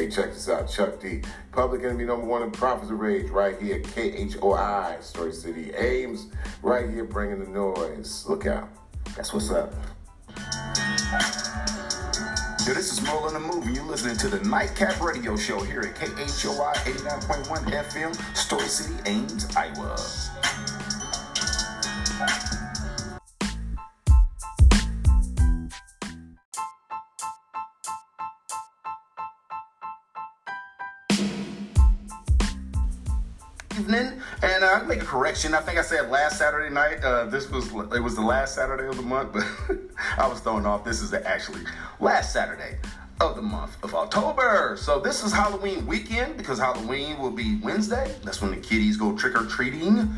Hey, check this out. Chuck D. Public enemy number one in Prophets of Rage, right here. KHOI, Story City. Ames, right here, bringing the noise. Look out. That's what's up. Yo, this is Merle in the Movie. You're listening to the Nightcap Radio Show here at KHOI 89.1 FM, Story City, Ames, Iowa. Make a correction. I think I said last Saturday night. Uh, this was it was the last Saturday of the month, but I was thrown off. This is the actually last Saturday of the month of October. So this is Halloween weekend because Halloween will be Wednesday. That's when the kiddies go trick or treating,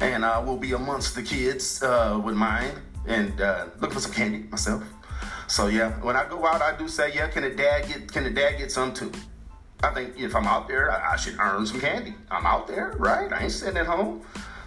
and I will be amongst the kids uh, with mine and uh, looking for some candy myself. So yeah, when I go out, I do say, yeah, can the dad get can the dad get some too? I think if I'm out there, I, I should earn some candy. I'm out there, right? I ain't sitting at home.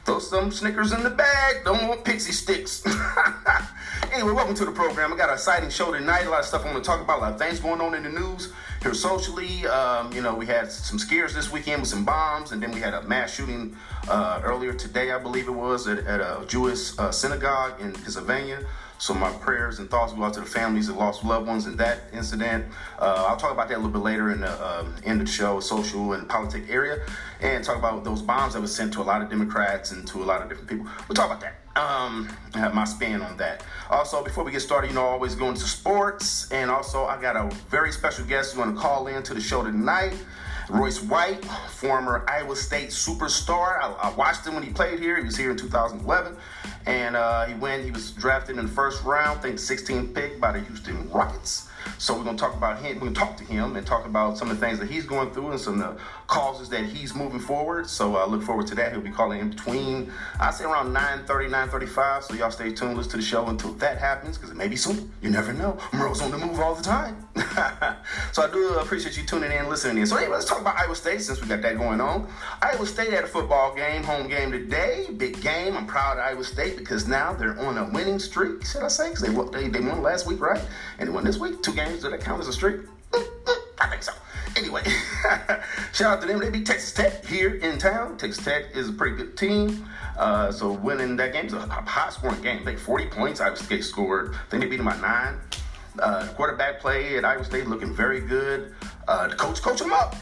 Throw some Snickers in the bag. Don't want pixie sticks. anyway, welcome to the program. I got an exciting show tonight. A lot of stuff I want to talk about. A lot of things going on in the news here socially. Um, you know, we had some scares this weekend with some bombs, and then we had a mass shooting uh, earlier today, I believe it was, at, at a Jewish uh, synagogue in Pennsylvania. So my prayers and thoughts go out to the families that lost loved ones in that incident. Uh, I'll talk about that a little bit later in the uh, end of the show, social and politic area, and talk about those bombs that were sent to a lot of Democrats and to a lot of different people. We'll talk about that. Um, I have my spin on that. Also, before we get started, you know, always going to sports, and also I got a very special guest who's going to call in to the show tonight. Royce White, former Iowa State superstar. I, I, watched him when he played here. He was here in 2011, and uh, he went. He was drafted in the first round, I think 16th pick by the Houston Rockets. So we're gonna talk about him. We're gonna talk to him and talk about some of the things that he's going through and some of the causes that he's moving forward. So I uh, look forward to that. He'll be calling in between, I say around 9:30, 9:35. So y'all stay tuned, listen to the show until that happens, because it may be soon. You never know. Merle's on the move all the time. so I do appreciate you tuning in, listening in. So anyway, let's talk about Iowa State since we got that going on. Iowa State had a football game, home game today, big game. I'm proud of Iowa State because now they're on a winning streak. Should I say? Because they, they they won last week, right? And they won this week. Two games. Do that count as a streak? I think so. Anyway, shout out to them. They beat Texas Tech here in town. Texas Tech is a pretty good team. Uh, so winning that game is a high scoring game. They 40 points. Iowa State scored. I think they beat them by nine. Uh, quarterback play at Iowa State looking very good. Uh, the coach coaching them up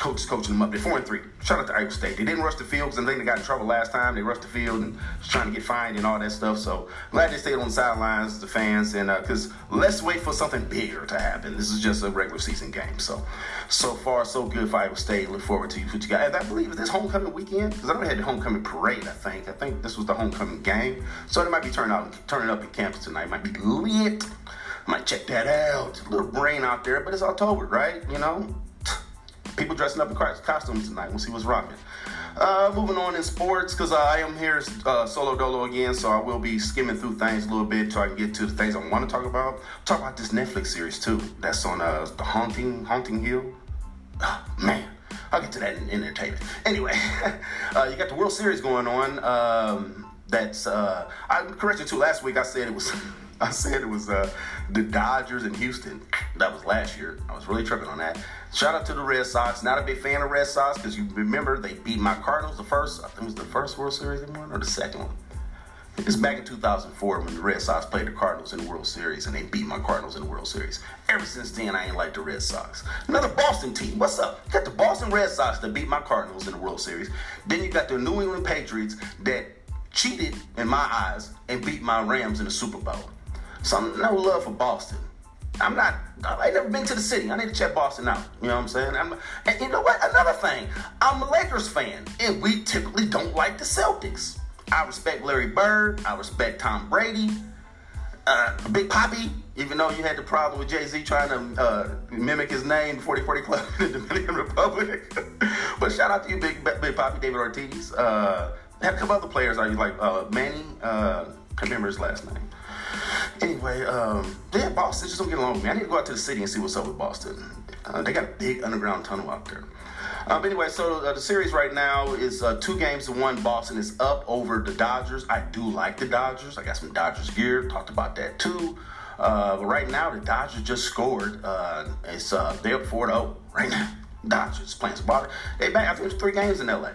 coach coaching them up. They're four and three. Shout out to Iowa State. They didn't rush the field because I think they got in trouble last time. They rushed the field and was trying to get fined and all that stuff. So glad they stayed on the sidelines, the fans, and because uh, let's wait for something bigger to happen. This is just a regular season game. So so far so good for Iowa State. Look forward to what you guys. I believe it's this homecoming weekend because I they had the homecoming parade. I think I think this was the homecoming game. So they might be turning out turning up in campus tonight. Might be lit. Might check that out. A little rain out there, but it's October, right? You know, people dressing up in costumes tonight. We'll see what's rocking. Uh, moving on in sports, because I am here uh, solo dolo again, so I will be skimming through things a little bit so I can get to the things I want to talk about. Talk about this Netflix series too. That's on uh, the Haunting Haunting Hill. Oh, man, I'll get to that in, entertainment. Anyway, uh, you got the World Series going on. Um, that's uh, I corrected too. Last week I said it was. I said it was uh, the Dodgers in Houston. That was last year. I was really tripping on that. Shout out to the Red Sox. Not a big fan of Red Sox because you remember they beat my Cardinals the first. I think it was the first World Series they won or the second one. It's back in 2004 when the Red Sox played the Cardinals in the World Series and they beat my Cardinals in the World Series. Ever since then, I ain't like the Red Sox. Another Boston team. What's up? Got the Boston Red Sox that beat my Cardinals in the World Series. Then you got the New England Patriots that cheated in my eyes and beat my Rams in the Super Bowl. Some no love for Boston. I'm not. I never been to the city. I need to check Boston out. You know what I'm saying? I'm, and you know what? Another thing. I'm a Lakers fan, and we typically don't like the Celtics. I respect Larry Bird. I respect Tom Brady. Uh, Big Papi. even though you had the problem with Jay Z trying to uh, mimic his name, 4040 Club in the Dominican Republic. but shout out to you, Big Big Papi, David Ortiz. Uh, had a couple other players. Are you like uh, Manny? Uh, can't remember his last name. Anyway, um, yeah, Boston just don't get along with me. I need to go out to the city and see what's up with Boston. Uh, they got a big underground tunnel out there. Um, anyway, so uh, the series right now is uh, two games to one. Boston is up over the Dodgers. I do like the Dodgers. I got some Dodgers gear. Talked about that too. Uh, but right now, the Dodgers just scored. Uh, it's uh, they're up 4 0 right now. Dodgers playing some ball. They back, I think it's three games in LA.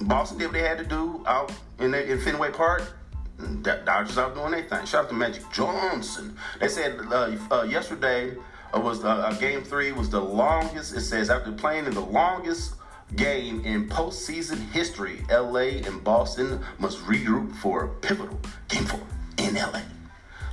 Boston did what they had to do out in, the, in Fenway Park. Dodgers out doing their thing. Shout out to Magic Johnson. They said uh, uh, yesterday uh, was uh, game three was the longest. It says after playing in the longest game in postseason history, LA and Boston must regroup for a pivotal game four in LA.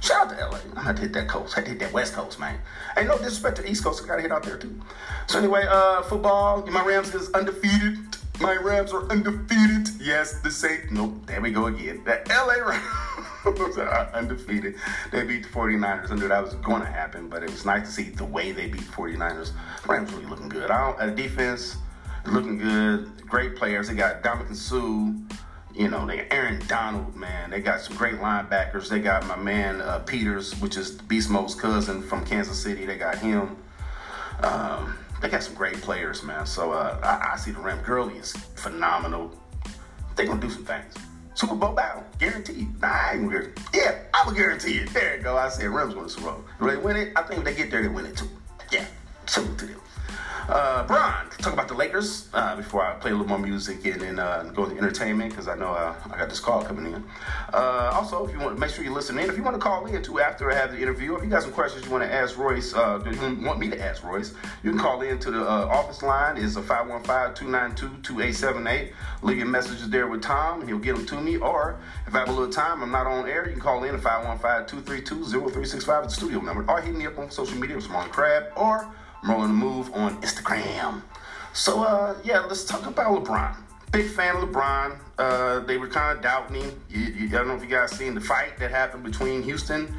Shout out to LA. I'm gonna hit that coast. I hit that West Coast, man. Ain't no disrespect to East Coast. I gotta hit out there too. So anyway, uh, football. My Rams is undefeated. My Rams are undefeated. Yes, the Saints. Nope. There we go again. The LA Rams are undefeated. They beat the 49ers. I knew that was going to happen, but it was nice to see the way they beat the 49ers. Rams really looking good. I don't, uh, defense looking good. Great players. They got Ndamukong Suh. You know, they got Aaron Donald, man. They got some great linebackers. They got my man uh, Peters, which is Beast Mode's cousin from Kansas City. They got him. Um, they got some great players, man. So uh, I, I, see the Rams. Gurley is phenomenal. They're gonna do some things. Super Bowl battle, guaranteed. Nah, I ain't gonna Yeah, I'm gonna guarantee it. There you go. I said Rams gonna Super Bowl. Do they win it? I think if they get there, they win it too. Yeah, salute to them. Uh, Brian, talk about the Lakers uh, before I play a little more music and then uh, go into entertainment because I know uh, I got this call coming in. Uh, also, if you want, make sure you listen in. If you want to call in too after I have the interview, if you got some questions you want to ask Royce, uh, want me to ask Royce, you can call in to the office line. It's a 515-292-2878. Leave your messages there with Tom, and he'll get them to me. Or if I have a little time, I'm not on air, you can call in at 515-232-0365 at the studio number, or hit me up on social media, Small Crab, or Rolling the Move on Instagram. So, uh, yeah, let's talk about LeBron. Big fan of LeBron. Uh, they were kind of doubting him. You, you, I don't know if you guys seen the fight that happened between Houston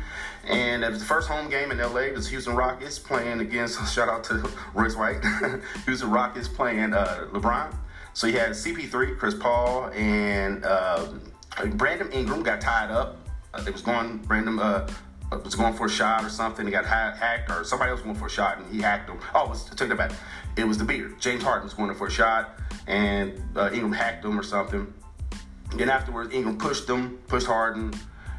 and it was the first home game in LA. It was Houston Rockets playing against, shout out to Royce White, Houston Rockets playing uh, LeBron. So you had CP3, Chris Paul, and uh, Brandon Ingram got tied up. Uh, they was going, Brandon, uh, was going for a shot or something. He got hacked, or somebody else went for a shot and he hacked him. Oh, was, take that back. It was the beard. James Harden was going for a shot and uh, Ingram hacked him or something. Then afterwards, Ingram pushed him, pushed Harden,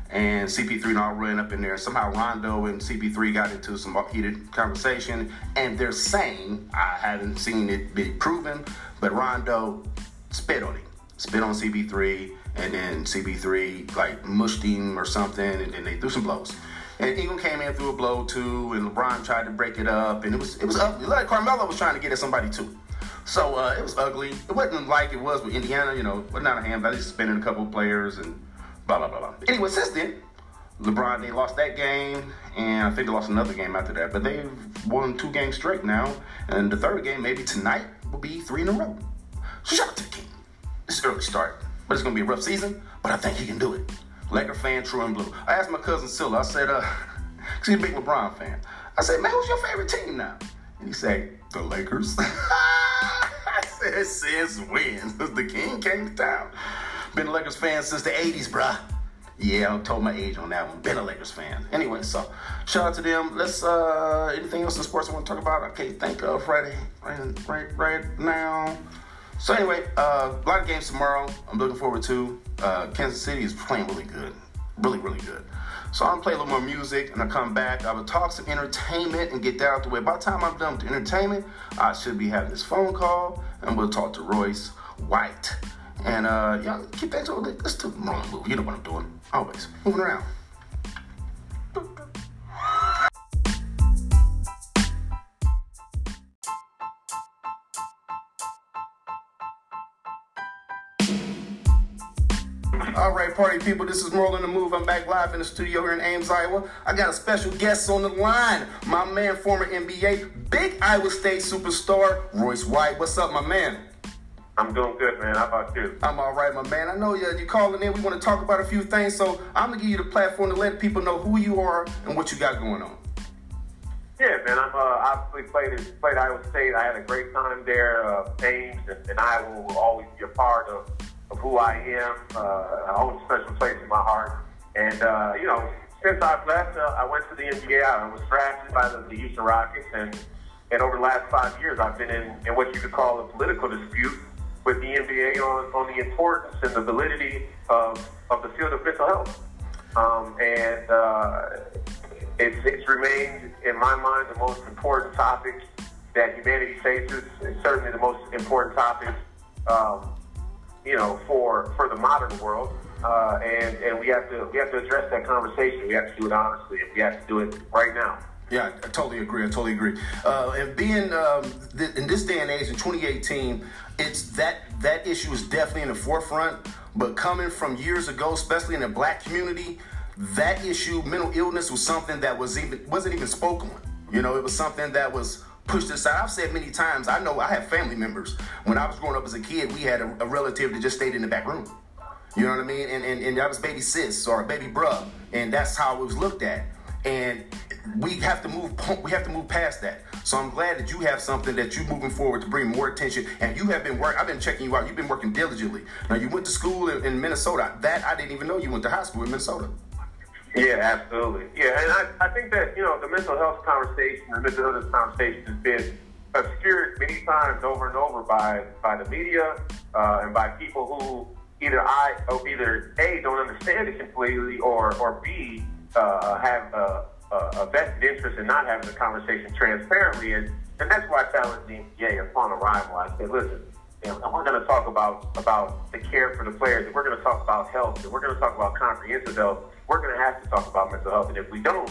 and CP3 and all ran up in there. Somehow Rondo and CP3 got into some heated conversation, and they're saying, I haven't seen it be proven, but Rondo spit on him, spit on CP3, and then CP3 like mushed him or something, and then they threw some blows. And Ingram came in through a blow too, and LeBron tried to break it up, and it was it was ugly. Like Carmelo was trying to get at somebody too. So uh, it was ugly. It wasn't like it was with Indiana, you know, but not a hand. I just suspended a couple players and blah blah blah blah. Anyway, since then, LeBron they lost that game, and I think they lost another game after that. But they've won two games straight now, and the third game maybe tonight will be three in a row. So shout out to the King. It's early start, but it's gonna be a rough season. But I think he can do it. Laker fan, true and blue. I asked my cousin Silla, I said, uh, cause he's a big LeBron fan. I said, man, who's your favorite team now? And he said, the Lakers. I said, since when? the king came to town. Been a Lakers fan since the 80s, bruh. Yeah, I told my age on that one. Been a Lakers fan. Anyway, so shout out to them. Let's uh anything else in sports I want to talk about? I can't think of right right right, right now. So anyway, uh, a lot of games tomorrow. I'm looking forward to. Uh, Kansas City is playing really good, really really good. So I'm gonna play a little more music, and I come back. I will talk some entertainment and get that out the way. By the time I'm done with entertainment, I should be having this phone call, and we'll talk to Royce White. And uh, y'all keep that to let's do wrong move. You know what I'm doing. Always moving around. Party people, this is Merle in the Move. I'm back live in the studio here in Ames, Iowa. I got a special guest on the line. My man, former NBA, big Iowa State superstar, Royce White. What's up, my man? I'm doing good, man. How about you? I'm all right, my man. I know you're, you're calling in. We want to talk about a few things, so I'm going to give you the platform to let people know who you are and what you got going on. Yeah, man. I'm uh, obviously played played Iowa State. I had a great time there. Uh, Ames and, and Iowa will always be a part of of who I am. Uh, I hold a special place in my heart. And, uh, you know, since I've left, uh, I went to the NBA. I was drafted by the, the Houston Rockets. And, and over the last five years, I've been in, in what you could call a political dispute with the NBA on, on the importance and the validity of, of the field of mental health. Um, and uh, it's, it's remained, in my mind, the most important topic that humanity faces. It's certainly the most important topic, um, you know, for for the modern world. Uh, and and we have to we have to address that conversation. We have to do it honestly, and we have to do it right now. Yeah, I totally agree. I totally agree. Uh, and being um, th- in this day and age, in 2018, it's that that issue is definitely in the forefront. But coming from years ago, especially in the black community, that issue, mental illness, was something that was even wasn't even spoken. You know, it was something that was pushed aside. I've said many times. I know I have family members. When I was growing up as a kid, we had a, a relative that just stayed in the back room. You know what I mean? And, and, and that was baby sis or baby bruh. And that's how it was looked at. And we have to move we have to move past that. So I'm glad that you have something that you're moving forward to bring more attention. And you have been working. I've been checking you out. You've been working diligently. Now you went to school in, in Minnesota. That I didn't even know you went to high school in Minnesota. Yeah, absolutely. Yeah, and I, I think that, you know, the mental health conversation, the mental illness conversation has been obscured many times over and over by, by the media uh, and by people who either I or either A don't understand it completely or or B uh, have a, a, vested interest in not having the conversation transparently and and that's why I challenged NBA upon arrival. I said, listen, know, we're going to talk about about the care for the players, and we're going to talk about health, and we're going to talk about comprehensive health. We're going to have to talk about mental health, and if we don't,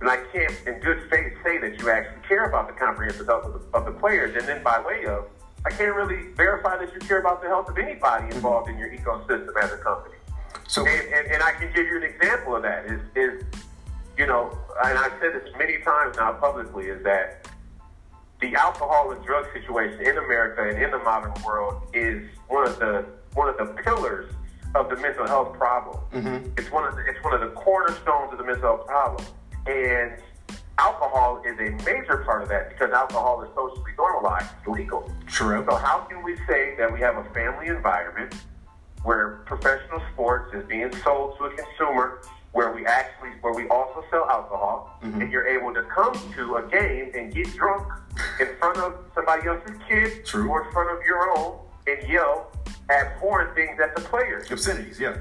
then I can't, in good faith, say that you actually care about the comprehensive health of the, of the players. And then by way of I can't really verify that you care about the health of anybody involved in your ecosystem as a company. So, and, and, and I can give you an example of that. Is is you know, and I've said this many times now publicly, is that the alcohol and drug situation in America and in the modern world is one of the one of the pillars of the mental health problem. Mm-hmm. It's one of the, it's one of the cornerstones of the mental health problem, and alcohol is a major part of that because alcohol is socially normalized, it's legal. True. So how can we say that we have a family environment where professional sports is being sold to a consumer, where we actually where we also sell alcohol, mm-hmm. and you're able to come to a game and get drunk in front of somebody else's kid True. or in front of your own and yell abhorrent things at the players. Obscenities, yeah.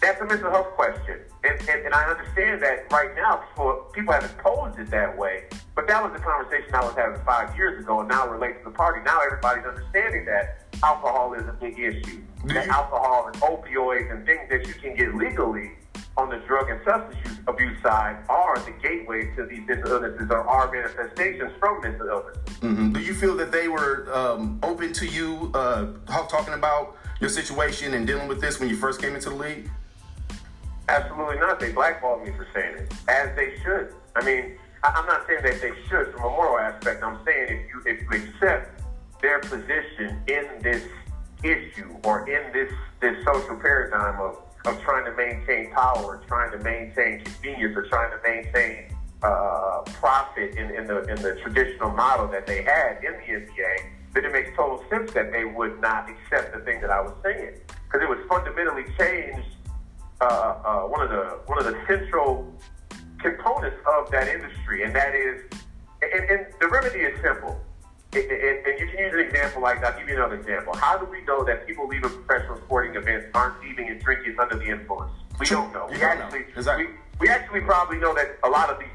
That's a mental health question. And, and, and, I understand that right now people, people haven't posed it that way, but that was the conversation I was having five years ago, and now it relates to the party. Now everybody's understanding that alcohol is a big issue. That alcohol and opioids and things that you can get legally on the drug and substance abuse side are the gateway to these mental illnesses or are manifestations from mental illness. Mm-hmm. Do you feel that they were um, open to you uh, talking about your situation and dealing with this when you first came into the league? Absolutely not. They blackballed me for saying it, as they should. I mean, I'm not saying that they should from a moral aspect. I'm saying if you if you accept their position in this issue or in this this social paradigm of of trying to maintain power, trying to maintain convenience, or trying to maintain uh, profit in, in the in the traditional model that they had in the NBA, then it makes total sense that they would not accept the thing that I was saying because it was fundamentally changed uh, uh, one of the one of the central components of that industry, and that is, and, and the remedy is simple. And, and, and, you can use an example like that. I'll give you another example. How do we know that people leaving professional sporting events aren't leaving and drinking under the influence? We don't know. We actually, know. Exactly. we, we actually probably know that a lot of these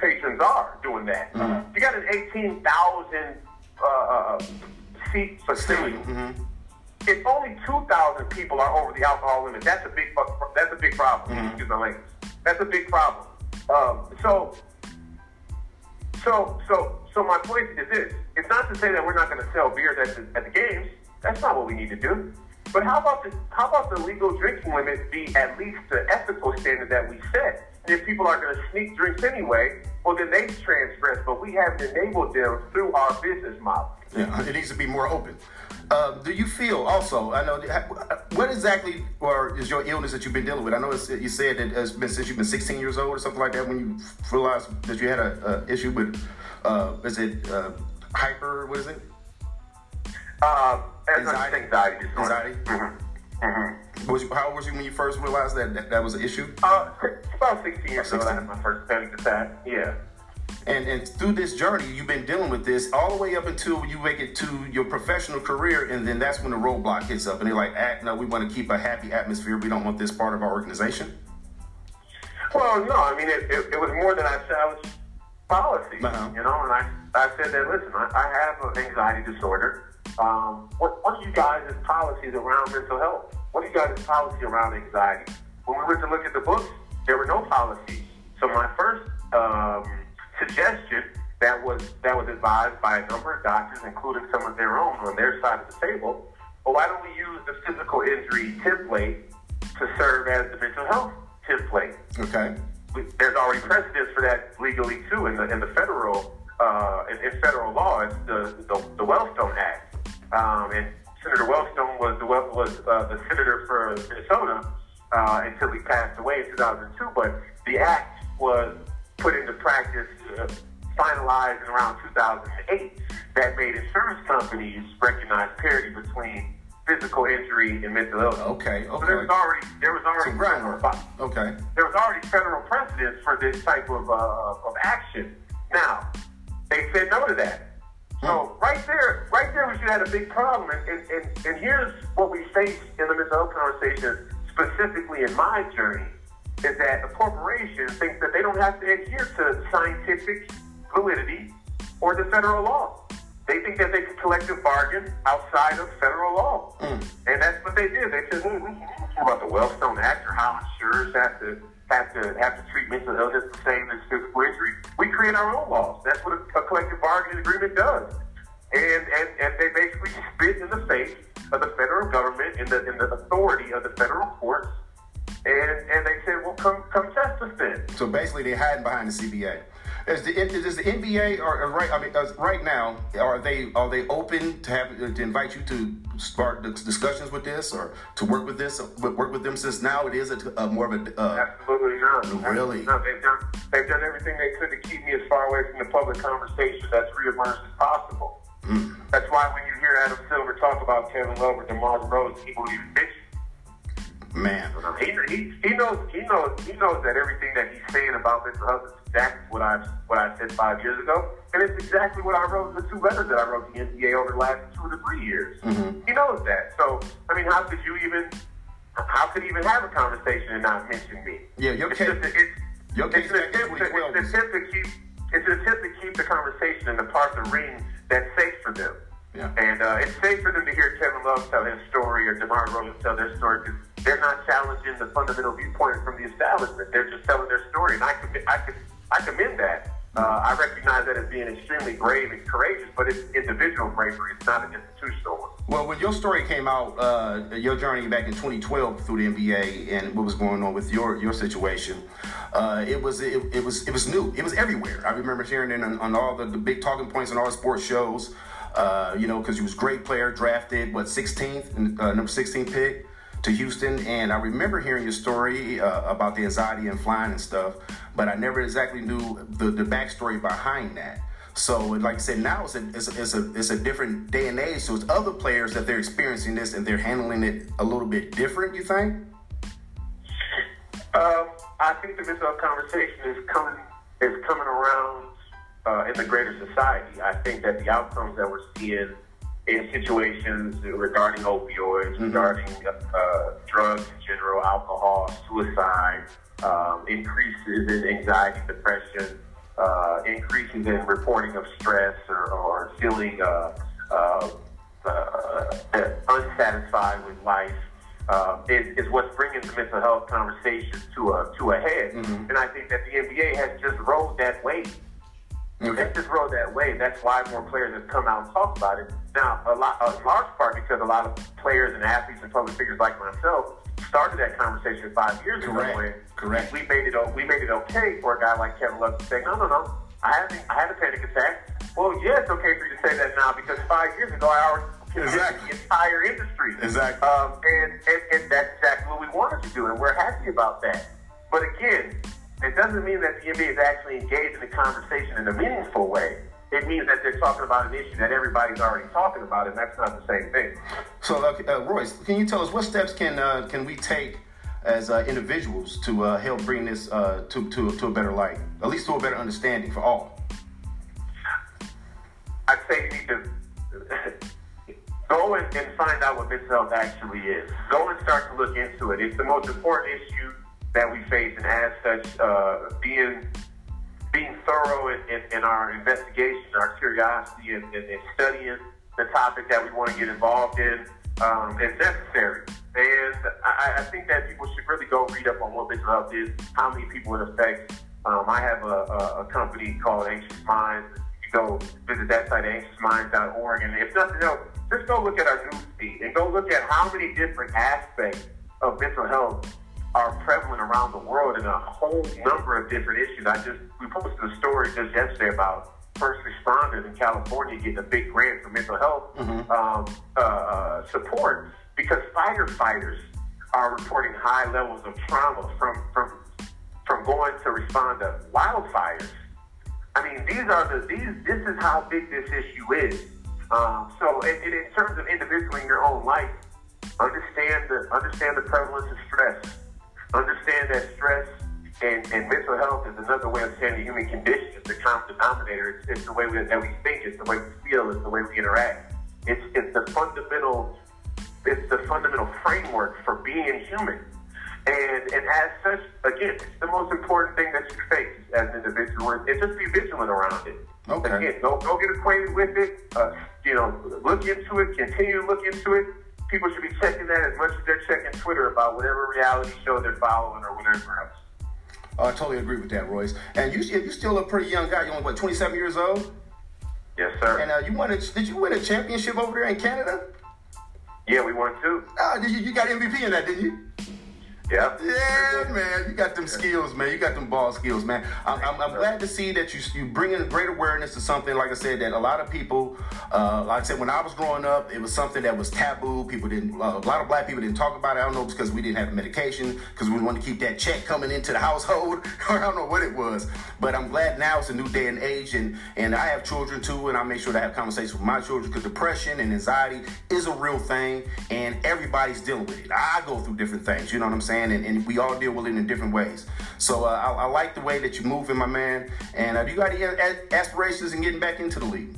patrons are doing that. Mm-hmm. You got an 18,000 uh, uh, seat facility. Mm-hmm if only 2,000 people are over the alcohol limit, that's a big that's a big problem. Mm-hmm. Excuse my language. That's a big problem. Um, so, so, so, so my point is this: it's not to say that we're not going to sell beers at the, at the games. That's not what we need to do. But how about the how about the legal drinking limit be at least the ethical standard that we set? And if people are going to sneak drinks anyway, well then they transgress. But we haven't enabled them through our business model. Yeah, it needs to be more open. Uh, do you feel also? I know what exactly or is your illness that you've been dealing with? I know you said that it's been since you've been 16 years old or something like that when you realized that you had a, a issue with uh, is it uh, hyper? What is it? Uh, anxiety. Anxiety. Anxiety. Mm-hmm. Mm-hmm. Was you, how old was you when you first realized that that, that was an issue? Uh, about 16 years old. I had my first panic attack. Yeah. And, and through this journey, you've been dealing with this all the way up until you make it to your professional career, and then that's when the roadblock hits up, and they're like, ah, "No, we want to keep a happy atmosphere. We don't want this part of our organization." Well, no, I mean, it, it, it was more than I challenged policy, Uh-huh. you know, and I, I said that, listen, I, I have an anxiety disorder. Um, what, what are you guys' policies around mental health? What are you guys' policy around anxiety? When we went to look at the books, there were no policies. So my first um, suggestion that was that was advised by a number of doctors, including some of their own on their side of the table, well, why don't we use the physical injury template to serve as the mental health template? Okay. we- there's already precedence for that legally too in the in the federal uh, in, in federal law. It's the the, the Wellstone Act, um, and Senator Wellstone was the was uh, the senator for Minnesota uh, until he passed away in 2002. But the act was put into practice, uh, finalized in around 2008. That made insurance companies recognize parity between physical injury and mental illness. Okay, So there okay. was already there was already groundwork. Okay. there was already federal precedence for this type of, uh, of action. Now, they said no to that. So right there, right there, we should have a big problem. And, and, and, here's what we face in the mental health conversation, specifically in my journey, is that the corporation thinks that they don't have to adhere to scientific validity or the federal law. They think that they can collective bargain outside of federal law. Hmm. And that's what they did. They said, hey, we can't care about the Wellstone Act or how insurers have to have to have to treat mental illness the same as physical injury. We create our own laws. That's what a, a collective bargaining agreement does. And, and and they basically spit in the face of the federal government and the, and the authority of the federal courts. And and they said, well, come come test us then. So basically, they're hiding behind the CBA. Is the is the NBA or, or right? I mean, uh, right now, are they are they open to have to invite you to start the discussions with this or to work with this work with them? Since now it is a, a more of a uh, Absolutely not. Really? No, they've done they've done everything they could to keep me as far away from the public conversation that's reimmersed as possible. That's why when you hear Adam Silver talk about Kevin Love or DeMar DeRozan, he won't even mention. Man. He, he, he knows he knows he knows that everything that he's saying about mental health is exactly what I what I said five years ago, and it's exactly what I wrote in the two letters that I wrote to the NBA over the last two to three years. He knows that. So I mean, how could you even how could he even have a conversation and not mention me? Yeah, your It's case- just a- it's, your case it's an attempt to, 2012 it's an attempt to keep it's an attempt to keep the conversation in the part of the ring that's safe for them. Yeah. And uh, it's safe for them to hear Kevin Love tell his story or DeMar DeRozan tell their story because they're not challenging the fundamental viewpoint from the establishment. They're just telling their story, and I I I commend that. Uh, I recognize that as being extremely brave and courageous, but it's individual bravery. It's not an institutional one. Well, when your story came out, uh, your journey back in 2012 through the NBA and what was going on with your your situation, uh, it was it, it was it was new. It was everywhere. I remember hearing it on, on all the, the big talking points on all the sports shows. Uh, you know, because you was great player, drafted what 16th, uh, number 16 pick to Houston, and I remember hearing your story uh, about the anxiety and flying and stuff, but I never exactly knew the the backstory behind that. So, like I said, now it's a, it's a, it's a, it's a different day and age. So, it's other players that they're experiencing this and they're handling it a little bit different, you think? Um, I think the mental health conversation is coming is coming around uh, in the greater society. I think that the outcomes that we're seeing in situations regarding opioids, regarding uh, drugs in general, alcohol, suicide, um, increases in anxiety, depression, uh, increases in reporting of stress or, or feeling uh, uh, uh, unsatisfied with life uh, is, is what's bringing the mental health conversation to a to a head. And I think that the NBA has just rolled that wave. Okay. They just rode that wave. That's why more players have come out and talked about it. Now, a lot, a large part because a lot of players and athletes and public figures like myself started that conversation five years Correct. ago. When Correct. We made it. We made it okay for a guy like Kevin Love to say, "No, no, no, I haven't. I had a panic attack." Well, yeah, it's okay for you to say that now because five years ago I already Exactly. the entire industry. Exactly. Um, and, and and that's exactly what we wanted to do, and we're happy about that. But again, it doesn't mean that the NBA is actually engaged in the conversation in a meaningful way. It means that they're talking about an issue that everybody's already talking about, and that's not the same thing. So, uh, uh, Royce, can you tell us what steps can uh, can we take as uh, individuals to uh, help bring this uh, to, to, to a better light, at least to a better understanding for all? I'd say you need to go and, and find out what mental health actually is. Go and start to look into it. It's the most important issue that we face, and as such, uh, being being thorough in, in, in our investigation, our curiosity, and, and, and studying the topic that we want to get involved in um, is necessary. And I, I think that people should really go read up on what mental health is, how many people it affects. Um, I have a, a, a company called Anxious Minds. You go visit that site, anxiousminds.org, and if nothing else, just go look at our news feed and go look at how many different aspects of mental health are prevalent around the world in a whole number of different issues. I just we posted a story just yesterday about first responders in California getting a big grant for mental health mm-hmm. um, uh, uh support because firefighters are reporting high levels of trauma from from from going to respond to wildfires. I mean, these are the these. This is how big this issue is. Um, so, in, in terms of individually in your own life, understand the understand the prevalence of stress. Understand that stress and, and mental health is another way of saying the human condition. It's the common denominator. It's, it's the way we, that we think. It's the way we feel. It's the way we interact. It's it's the fundamental. It's the fundamental framework for being human. And and as such, again, it's the most important thing that you face as an individual. And just be vigilant around it. Okay. Again, go go get acquainted with it. Uh, you know, look into it. Continue to look into it people should be checking that as much as they're checking Twitter about whatever reality show they're following or whatever else. Oh, I totally agree with that, Royce. And you, you still a pretty young guy. You're only what, 27 years old? Yes, sir. And uh, you won a, did you win a championship over there in Canada? Yeah, we won too. Oh, did you, you got MVP in that, didn't you? Yeah. Yeah, man. You got them skills, man. You got them ball skills, man. I'm, I'm, I'm, glad to see that you you bring in great awareness to something. Like I said, that a lot of people, uh, like I said, when I was growing up, it was something that was taboo. People didn't. Uh, a lot of black people didn't talk about it. I don't know because we didn't have medication, because we wanted to keep that check coming into the household. I don't know what it was, but I'm glad now it's a new day and age, and and I have children too, and I make sure to have conversations with my children because depression and anxiety is a real thing, and everybody's dealing with it. I go through different things. You know what I'm saying? And, and we all deal with it in different ways. So uh, I, I, like the way that you're moving, my man. And uh, do you got any aspirations in getting back into the league?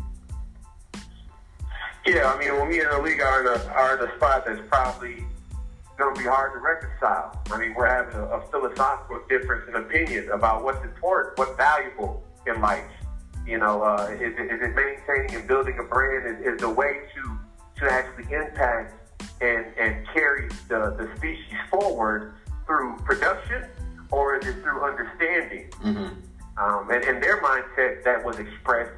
Yeah, I mean, when we in the league are in a, are in a spot that's probably going to be hard to reconcile. I mean, we're having a, a philosophical difference in opinion about what's important, what's valuable in life. You know, uh, is, is it maintaining and building a brand is, is the way to to actually impact and, and carry the, the species forward through production or is it through understanding? Mm-hmm. Um, and in their mindset, that was expressed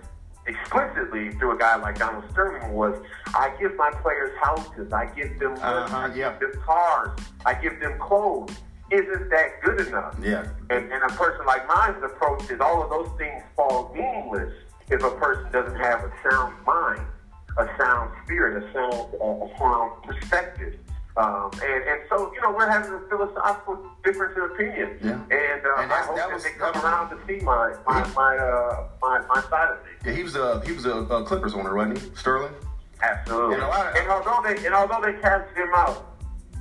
explicitly through a guy like Donald Sterling was, I give my players houses, I give them, uh-huh, I yeah. give them cars, I give them clothes. Isn't that good enough? Yeah. And, and a person like mine's approach is all of those things fall meaningless if a person doesn't have a sound mind a sound spirit, a sound, uh, a sound perspective. Um, and, and so, you know, we're having a philosophical difference of opinion. Yeah. And, uh, and I hope that, was, that they come around to see my my my, uh, my, my side of things. Yeah, he was a he was a, a Clippers owner, wasn't he, Sterling? Absolutely. And, and although they and although they casted him out,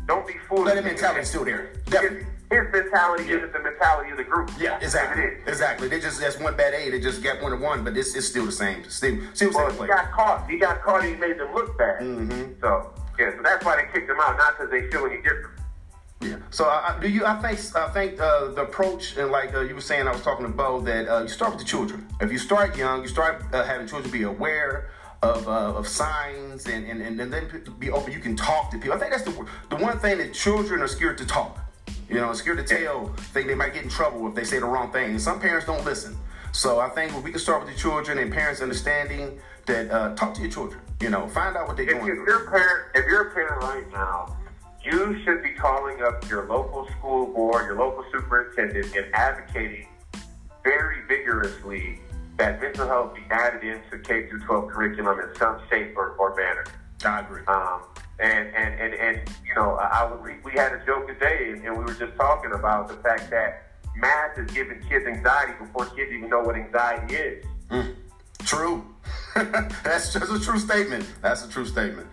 don't be fooled. But the mentality's still there. Definitely his mentality yeah. isn't the mentality of the group. Yeah, exactly. Exactly. They just that's one bad A. They just get one to one, but it's, it's still the same. Still, still well, he got caught. He got caught. He made them look bad. Mm-hmm. So yeah, so that's why they kicked him out, not because they feel any different. Yeah. So uh, do you? I think I think uh, the approach and like uh, you were saying, I was talking to Bo that uh, you start with the children. If you start young, you start uh, having children be aware of, uh, of signs and, and, and then be open. You can talk to people. I think that's the the one thing that children are scared to talk. You know, it's scared to tell, think they might get in trouble if they say the wrong thing. And some parents don't listen. So I think we can start with the children and parents understanding that uh, talk to your children. You know, find out what they're if going through. You're a parent, if you're a parent right now, you should be calling up your local school board, your local superintendent, and advocating very vigorously that mental health be added into K through 12 curriculum in some shape or, or manner. I agree. Um, and, and, and, and, you know, I, we, we had a joke today, and, and we were just talking about the fact that math is giving kids anxiety before kids even know what anxiety is. Mm. True. that's just a true statement. That's a true statement.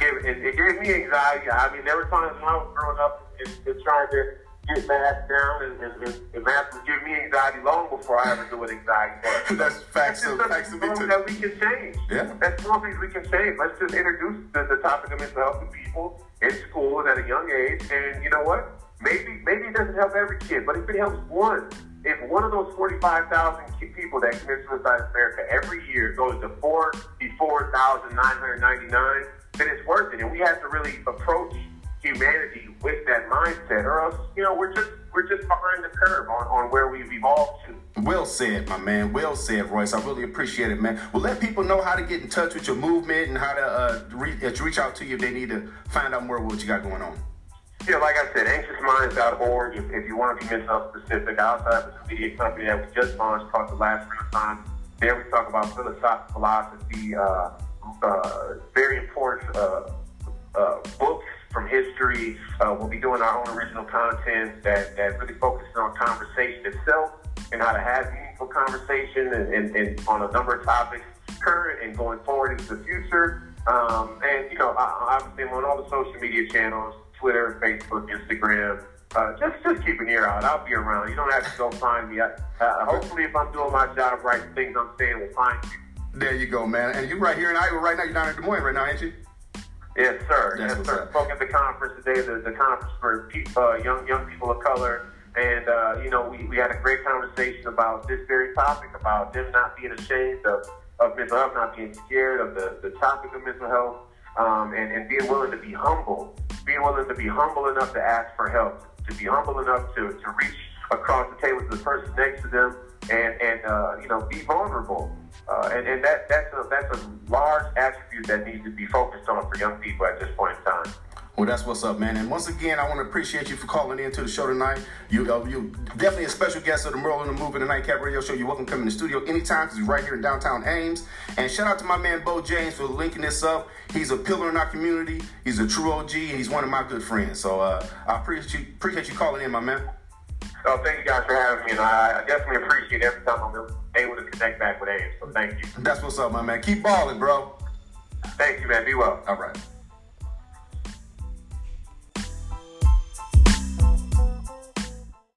It, it, it gave me anxiety. I mean, there were times when I was growing up and, and trying to get math down, and, and, and math was giving me anxiety long before I ever knew what anxiety was. That's facts. That's of, facts of me That we can change. Yeah. That's small things we can change. Let's just introduce the, the topic of mental health to people in school at a young age. And you know what? Maybe maybe it doesn't help every kid, but if it helps one, if one of those 45,000 people that commit suicide in America every year goes to 44,999, then it's worth it. And we have to really approach humanity with that mindset, or else, you know, we're just we're just behind the curve on, on where we've evolved to. Well said, my man. Well said, Royce. I really appreciate it, man. Well, let people know how to get in touch with your movement and how to uh, re- uh, reach out to you if they need to find out more what you got going on. Yeah, like I said, anxiousminds.org. If, if you want to be health specific, I also have a media company that we just launched called The Last Renaissance. There we talk about philosophy, philosophy uh, uh, very important uh, uh books from history. Uh, we'll be doing our own original content that, that really focuses on conversation itself and how to have meaningful conversation and, and, and on a number of topics, current and going forward into the future. Um, and, you know, obviously I'm on all the social media channels, Twitter, Facebook, Instagram. Uh, just just keep an ear out. I'll be around. You don't have to go find me. I, uh, hopefully, if I'm doing my job right, things I'm saying will find you. There you go, man. And you're right here in Iowa right now. You're down in Des Moines right now, ain't you? Yes, sir. That's yes, sir. Spoke at the conference today, the, the conference for uh, young young people of color. And, uh, you know, we, we had a great conversation about this very topic, about them not being ashamed of, of mental health, not being scared of the, the topic of mental health, um, and, and being willing to be humble, being willing to be humble enough to ask for help, to be humble enough to, to reach across the table to the person next to them and, and uh, you know, be vulnerable. Uh, and, and that, that's, a, that's a large attribute that needs to be focused on for young people at this point in time. Well, that's what's up, man. And once again, I want to appreciate you for calling in to the show tonight. You, uh, you definitely a special guest of the Merle and the Movie and the Nightcap Radio Show. You're welcome to come in the studio anytime because he's right here in downtown Ames. And shout out to my man Bo James for linking this up. He's a pillar in our community. He's a true OG, and he's one of my good friends. So uh, I appreciate you, appreciate you calling in, my man. So thank you guys for having me, and I definitely appreciate every time I'm able to connect back with Ames. So thank you. That's what's up, my man. Keep balling, bro. Thank you, man. Be well. All right.